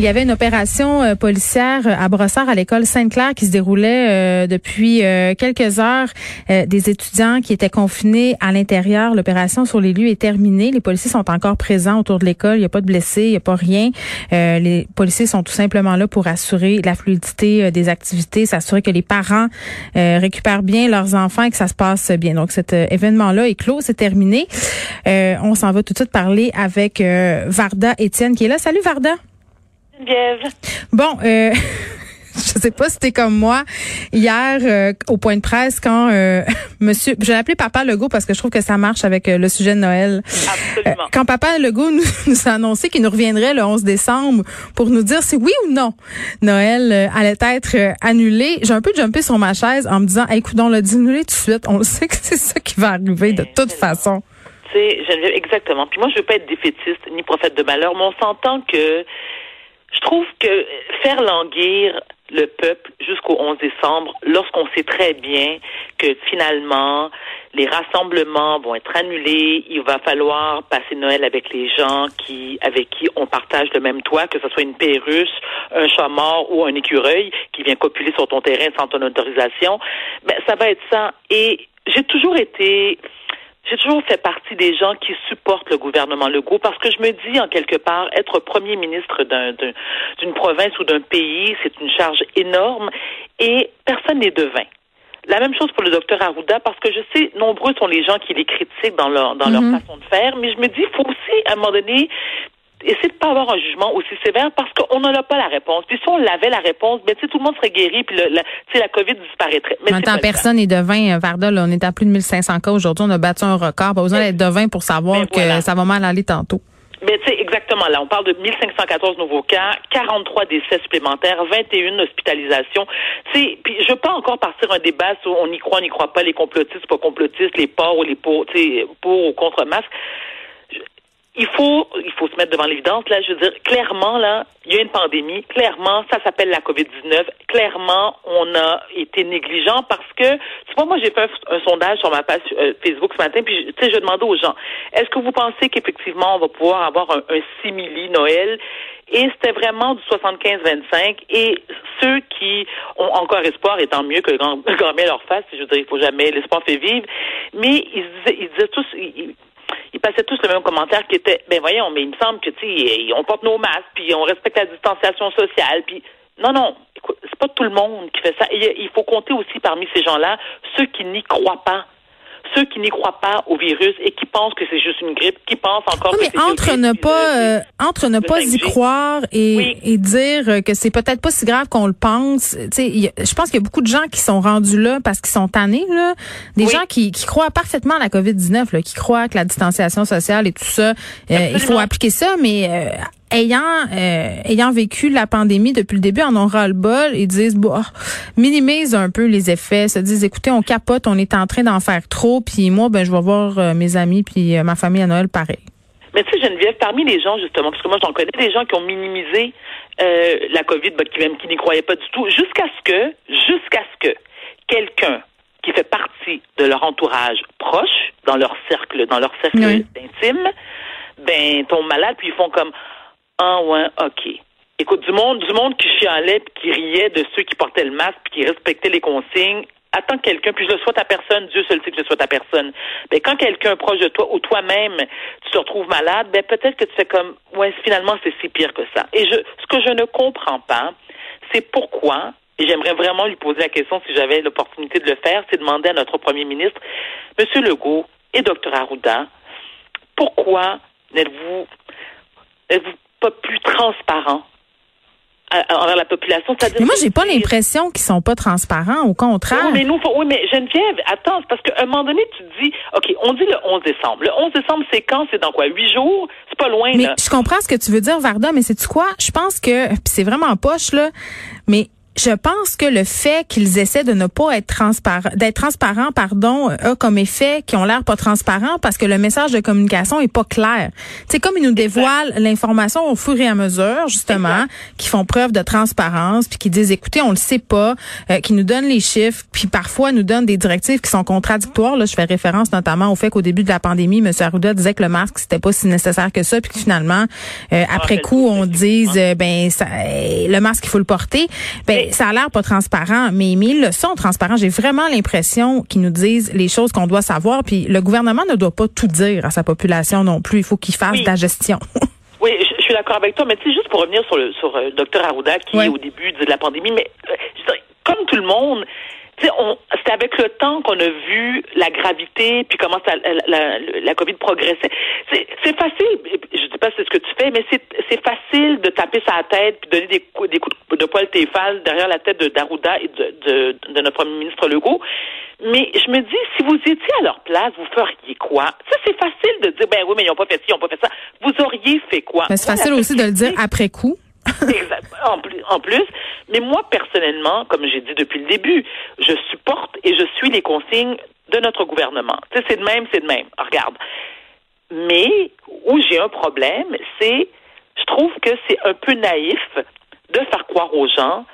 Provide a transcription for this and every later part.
Il y avait une opération euh, policière euh, à Brossard à l'école Sainte-Claire qui se déroulait euh, depuis quelques heures. des étudiants qui étaient confinés à l'intérieur. L'opération sur les lieux est terminée. Les policiers sont encore présents autour de l'école. Il n'y a pas de blessés, il n'y a pas rien. les policiers sont tout simplement là pour assurer la fluidité des activités, s'assurer que les parents récupèrent bien leurs enfants et que ça se passe bien. Donc cet événement-là est clos, c'est terminé. on s'en va tout de suite parler avec Varda Étienne qui est là. Salut Varda. Bon, euh, je sais pas si t'es comme moi hier euh, au point de presse quand euh, Monsieur, je l'ai appelé Papa Legault parce que je trouve que ça marche avec euh, le sujet de Noël. Absolument. quand Papa Legault nous, nous, a annoncé qu'il nous reviendrait le 11 décembre pour nous dire si oui ou non Noël allait être annulé, j'ai un peu jumpé sur ma chaise en me disant, écoute, on l'a annulé tout de suite. On le sait que c'est ça qui va arriver de toute façon. Tu sais, exactement. Puis moi, je veux pas être défaitiste ni prophète de malheur, mais on s'entend que je trouve que faire languir le peuple jusqu'au 11 décembre, lorsqu'on sait très bien que finalement les rassemblements vont être annulés, il va falloir passer Noël avec les gens qui avec qui on partage le même toit, que ce soit une perruche, un chat ou un écureuil qui vient copuler sur ton terrain sans ton autorisation, ben ça va être ça. Et j'ai toujours été j'ai toujours fait partie des gens qui supportent le gouvernement Legault parce que je me dis en quelque part être premier ministre d'une province ou d'un pays, c'est une charge énorme et personne n'est devin. La même chose pour le docteur Arruda, parce que je sais, nombreux sont les gens qui les critiquent dans leur dans leur mm-hmm. façon de faire, mais je me dis, il faut aussi, à un moment donné, essayer de pas avoir un jugement aussi sévère parce qu'on n'en a pas la réponse. Puis si on l'avait la réponse, ben tout le monde serait guéri puis le, la, la COVID disparaîtrait. Mais Maintenant, personne n'est devin, euh, Varda. on est à plus de 1500 cas aujourd'hui. On a battu un record. Pas besoin d'être devin pour savoir ben, que ça va mal aller tantôt. Mais tu sais, exactement, là, on parle de 1514 nouveaux cas, 43 décès supplémentaires, 21 hospitalisations. Tu sais, puis je veux pas encore partir un débat sur on y croit, on n'y croit pas, les complotistes, pas complotistes, les ports ou les pour, tu sais, pour ou contre masques il faut, il faut se mettre devant l'évidence. Là, je veux dire, clairement, là, il y a une pandémie. Clairement, ça s'appelle la COVID-19. Clairement, on a été négligent parce que, tu vois, moi, j'ai fait un, sondage sur ma page euh, Facebook ce matin, puis, tu sais, je demandais aux gens, est-ce que vous pensez qu'effectivement, on va pouvoir avoir un, un simili Noël? Et c'était vraiment du 75-25. Et ceux qui ont encore espoir, et tant mieux que grand, grand leur fasse, je veux dire, il faut jamais, l'espoir fait vivre. Mais ils disaient, ils disaient tous, ils passaient tous le même commentaire qui était ben voyons, mais il me semble que tu sais, on porte nos masques, puis on respecte la distanciation sociale, puis non, non, c'est pas tout le monde qui fait ça. il faut compter aussi parmi ces gens-là ceux qui n'y croient pas ceux qui n'y croient pas au virus et qui pensent que c'est juste une grippe, qui pensent encore que c'est entre ne pas euh, entre ne pas y croire et, et dire que c'est peut-être pas si grave qu'on le pense, tu sais, je pense qu'il y a beaucoup de gens qui sont rendus là parce qu'ils sont tannés là, des gens qui, qui croient parfaitement à la Covid-19 là, qui croient que la distanciation sociale et tout ça, euh, il faut appliquer ça mais euh, ayant euh, ayant vécu la pandémie depuis le début en ont ras le bol ils disent bon minimise un peu les effets se disent écoutez on capote on est en train d'en faire trop puis moi ben je vais voir euh, mes amis puis euh, ma famille à Noël pareil. Mais tu sais Geneviève parmi les gens justement parce que moi j'en connais des gens qui ont minimisé la Covid ben, qui même qui n'y croyaient pas du tout jusqu'à ce que jusqu'à ce que quelqu'un qui fait partie de leur entourage proche dans leur cercle dans leur cercle intime ben tombe malade puis ils font comme ah ouais, OK. Écoute, du monde, du monde qui chialait puis qui riait de ceux qui portaient le masque puis qui respectaient les consignes. Attends quelqu'un, puis je le souhaite à personne, Dieu seul sait que je le souhaite à personne. Mais quand quelqu'un proche de toi ou toi-même, tu te retrouves malade, ben peut-être que tu fais comme, ouais, finalement c'est si pire que ça. Et je, ce que je ne comprends pas, c'est pourquoi, et j'aimerais vraiment lui poser la question si j'avais l'opportunité de le faire, c'est demander à notre premier ministre, Monsieur Legault et Dr Arruda, pourquoi n'êtes-vous, êtes-vous pas plus transparent envers la population. Mais moi, j'ai pas l'impression qu'ils sont pas transparents. Au contraire. Oui, mais nous, oui, mais Geneviève, attends, parce qu'à un moment donné, tu te dis, OK, on dit le 11 décembre. Le 11 décembre, c'est quand? C'est dans quoi? Huit jours? C'est pas loin, mais je comprends ce que tu veux dire, Varda, mais c'est tu quoi? Je pense que, puis c'est vraiment poche, là, mais je pense que le fait qu'ils essaient de ne pas être transparents, d'être transparents, pardon, a comme effet qu'ils ont l'air pas transparents parce que le message de communication est pas clair. C'est comme ils nous dévoilent l'information au fur et à mesure, justement, qui font preuve de transparence, puis qui disent, écoutez, on le sait pas, euh, qui nous donnent les chiffres, puis parfois nous donnent des directives qui sont contradictoires. Là, je fais référence notamment au fait qu'au début de la pandémie, M. Arruda disait que le masque c'était pas si nécessaire que ça, puis que finalement, euh, ah, après coup, on dise, euh, ben, ça, le masque il faut le porter. Ben, ça a l'air pas transparent, mais, mais ils le sont transparents. J'ai vraiment l'impression qu'ils nous disent les choses qu'on doit savoir. Puis le gouvernement ne doit pas tout dire à sa population non plus. Il faut qu'il fasse de la gestion. Oui, je, suis d'accord avec toi, mais tu sais, juste pour revenir sur le sur euh, Dr Arruda, qui au début de la pandémie, mais euh, comme tout le monde, c'est avec le temps qu'on a vu la gravité, puis comment ça, la, la, COVID progressait. C'est facile, je sais pas c'est ce que tu fais, mais c'est facile de taper sa tête puis donner des coups, des coups de poil téfal derrière la tête de Darouda et de, de, de, notre premier ministre Legault. Mais je me dis, si vous étiez à leur place, vous feriez quoi? Ça, c'est facile de dire, ben oui, mais ils n'ont pas fait ci, ils n'ont pas fait ça. Vous auriez fait quoi? c'est facile aussi de le dire après coup. Exactement. En plus, en plus, mais moi personnellement, comme j'ai dit depuis le début, je supporte et je suis les consignes de notre gouvernement. Tu sais, c'est de même, c'est de même. Regarde. Mais où j'ai un problème, c'est, je trouve que c'est un peu naïf de faire croire aux gens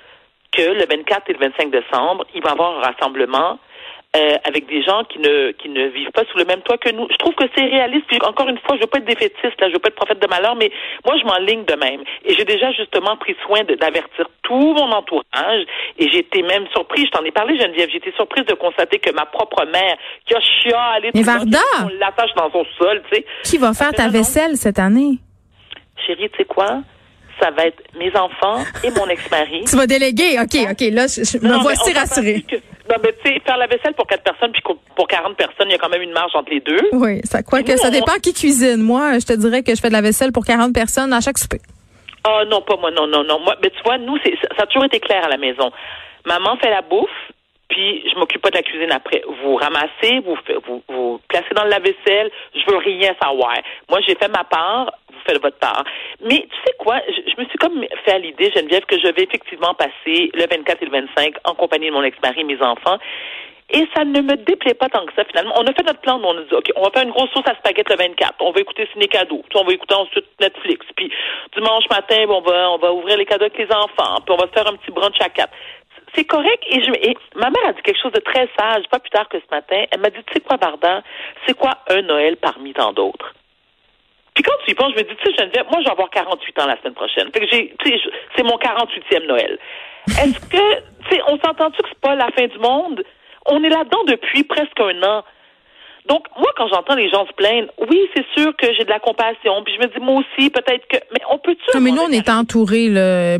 que le 24 et le 25 décembre, il va y avoir un rassemblement euh, avec des gens qui ne qui ne vivent pas sous le même toit que nous. Je trouve que c'est réaliste. Puis encore une fois, je veux pas être défaitiste, là, je veux pas être prophète de malheur, mais moi je m'enligne de même. Et j'ai déjà justement pris soin d'avertir tout mon entourage. Et j'ai été même surprise. Je t'en ai parlé, Geneviève. J'ai été surprise de constater que ma propre mère, qui a chialé, mais Varda, on l'attache dans son sol, tu sais. Qui va faire ta vaisselle cette année? Chérie, tu sais quoi? ça va être mes enfants et mon ex-mari. tu vas déléguer, ok, ok. Là, je, me voici rassurée. Mais tu sais, faire la vaisselle pour quatre personnes puis pour 40 personnes, il y a quand même une marge entre les deux. Oui, ça quoi que ça dépend qui cuisine. Moi, je te dirais que je fais de la vaisselle pour 40 personnes à chaque souper. Ah oh, non, pas moi, non, non, non. Moi, mais tu vois, nous, c'est, ça a toujours été clair à la maison. Maman fait la bouffe, puis je m'occupe pas de la cuisine après. Vous ramassez, vous, vous, vous placez dans la vaisselle, je veux rien savoir. Moi, j'ai fait ma part, faites votre part. Mais tu sais quoi, je, me suis comme fait à l'idée, Geneviève, que je vais effectivement passer le 24 et le 25 en compagnie de mon ex-mari et mes enfants. Et ça ne me déplaît pas tant que ça, finalement. On a fait notre plan, on a dit, OK, on va faire une grosse sauce à spaghetti le 24. On va écouter Ciné Cadeau. On va écouter ensuite Netflix. Puis dimanche matin, on va, on va ouvrir les cadeaux avec les enfants. Puis on va se faire un petit brunch à quatre c'est correct. Et, je, et ma mère a dit quelque chose de très sage, pas plus tard que ce matin. Elle m'a dit, tu sais quoi, Vardan, c'est quoi un Noël parmi tant d'autres? Puis quand tu y penses, je me dis, tu sais, Geneviève, moi, je vais avoir 48 ans la semaine prochaine. Fait que j'ai, tu sais, c'est mon 48e Noël. Est-ce que, tu sais, on s'entend-tu que c'est pas la fin du monde? On est là-dedans depuis presque un an. Donc, moi, quand j'entends les gens se plaindre, oui, c'est sûr que j'ai de la compassion. Puis je me dis, moi aussi, peut-être que. Mais on peut-tu. mais nous, on est entourés.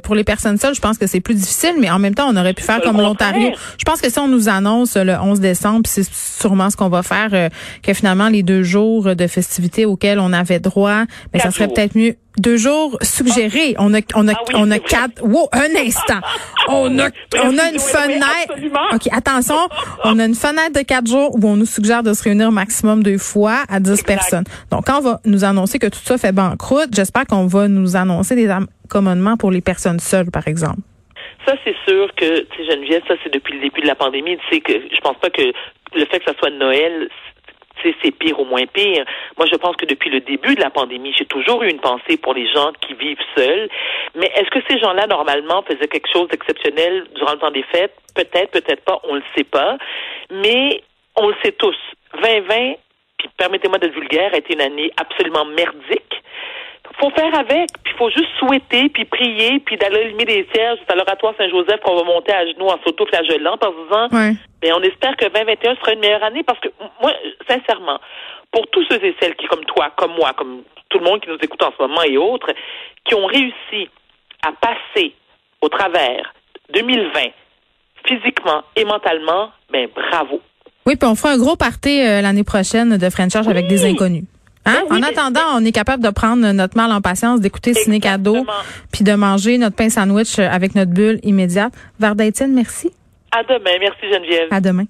Pour les personnes seules, je pense que c'est plus difficile, mais en même temps, on aurait pu faire comme l'Ontario. Je pense que si on nous annonce le 11 décembre, c'est sûrement ce qu'on va faire, euh, que finalement, les deux jours de festivités auxquels on avait droit, mais ça serait peut-être mieux deux jours suggérés. On a, on a, ah on a quatre. Wow, un instant. On a, on a une fenêtre. ok, attention. On a une fenêtre de quatre jours où on nous suggère de se réunir maximum deux fois à dix personnes. Donc, quand on va nous annoncer que tout ça fait banqueroute, j'espère qu'on va nous annoncer des accommodements pour les personnes seules, par exemple. Ça, c'est sûr que, tu sais, Geneviève, ça, c'est depuis le début de la pandémie. Tu sais que je pense pas que le fait que ça soit Noël, c'est pire ou moins pire. Moi, je pense que depuis le début de la pandémie, j'ai toujours eu une pensée pour les gens qui vivent seuls. Mais est-ce que ces gens-là, normalement, faisaient quelque chose d'exceptionnel durant le temps des fêtes? Peut-être, peut-être pas, on le sait pas. Mais on le sait tous. 2020, puis permettez-moi d'être vulgaire, a été une année absolument merdique faut faire avec, puis faut juste souhaiter, puis prier, puis d'aller allumer des cierges à l'oratoire Saint-Joseph qu'on va monter à genoux en s'auto-flagellant en disant, mais on espère que 2021 sera une meilleure année parce que moi, sincèrement, pour tous ceux et celles qui, comme toi, comme moi, comme tout le monde qui nous écoute en ce moment et autres, qui ont réussi à passer au travers 2020 physiquement et mentalement, ben bravo. Oui, puis on fera un gros party euh, l'année prochaine de French Church avec des inconnus. Hein? Ben oui, en attendant, on est capable de prendre notre mal en patience, d'écouter Ciné Cadeau, puis de manger notre pain sandwich avec notre bulle immédiate. Vardaitine, merci. À demain. Merci Geneviève. À demain.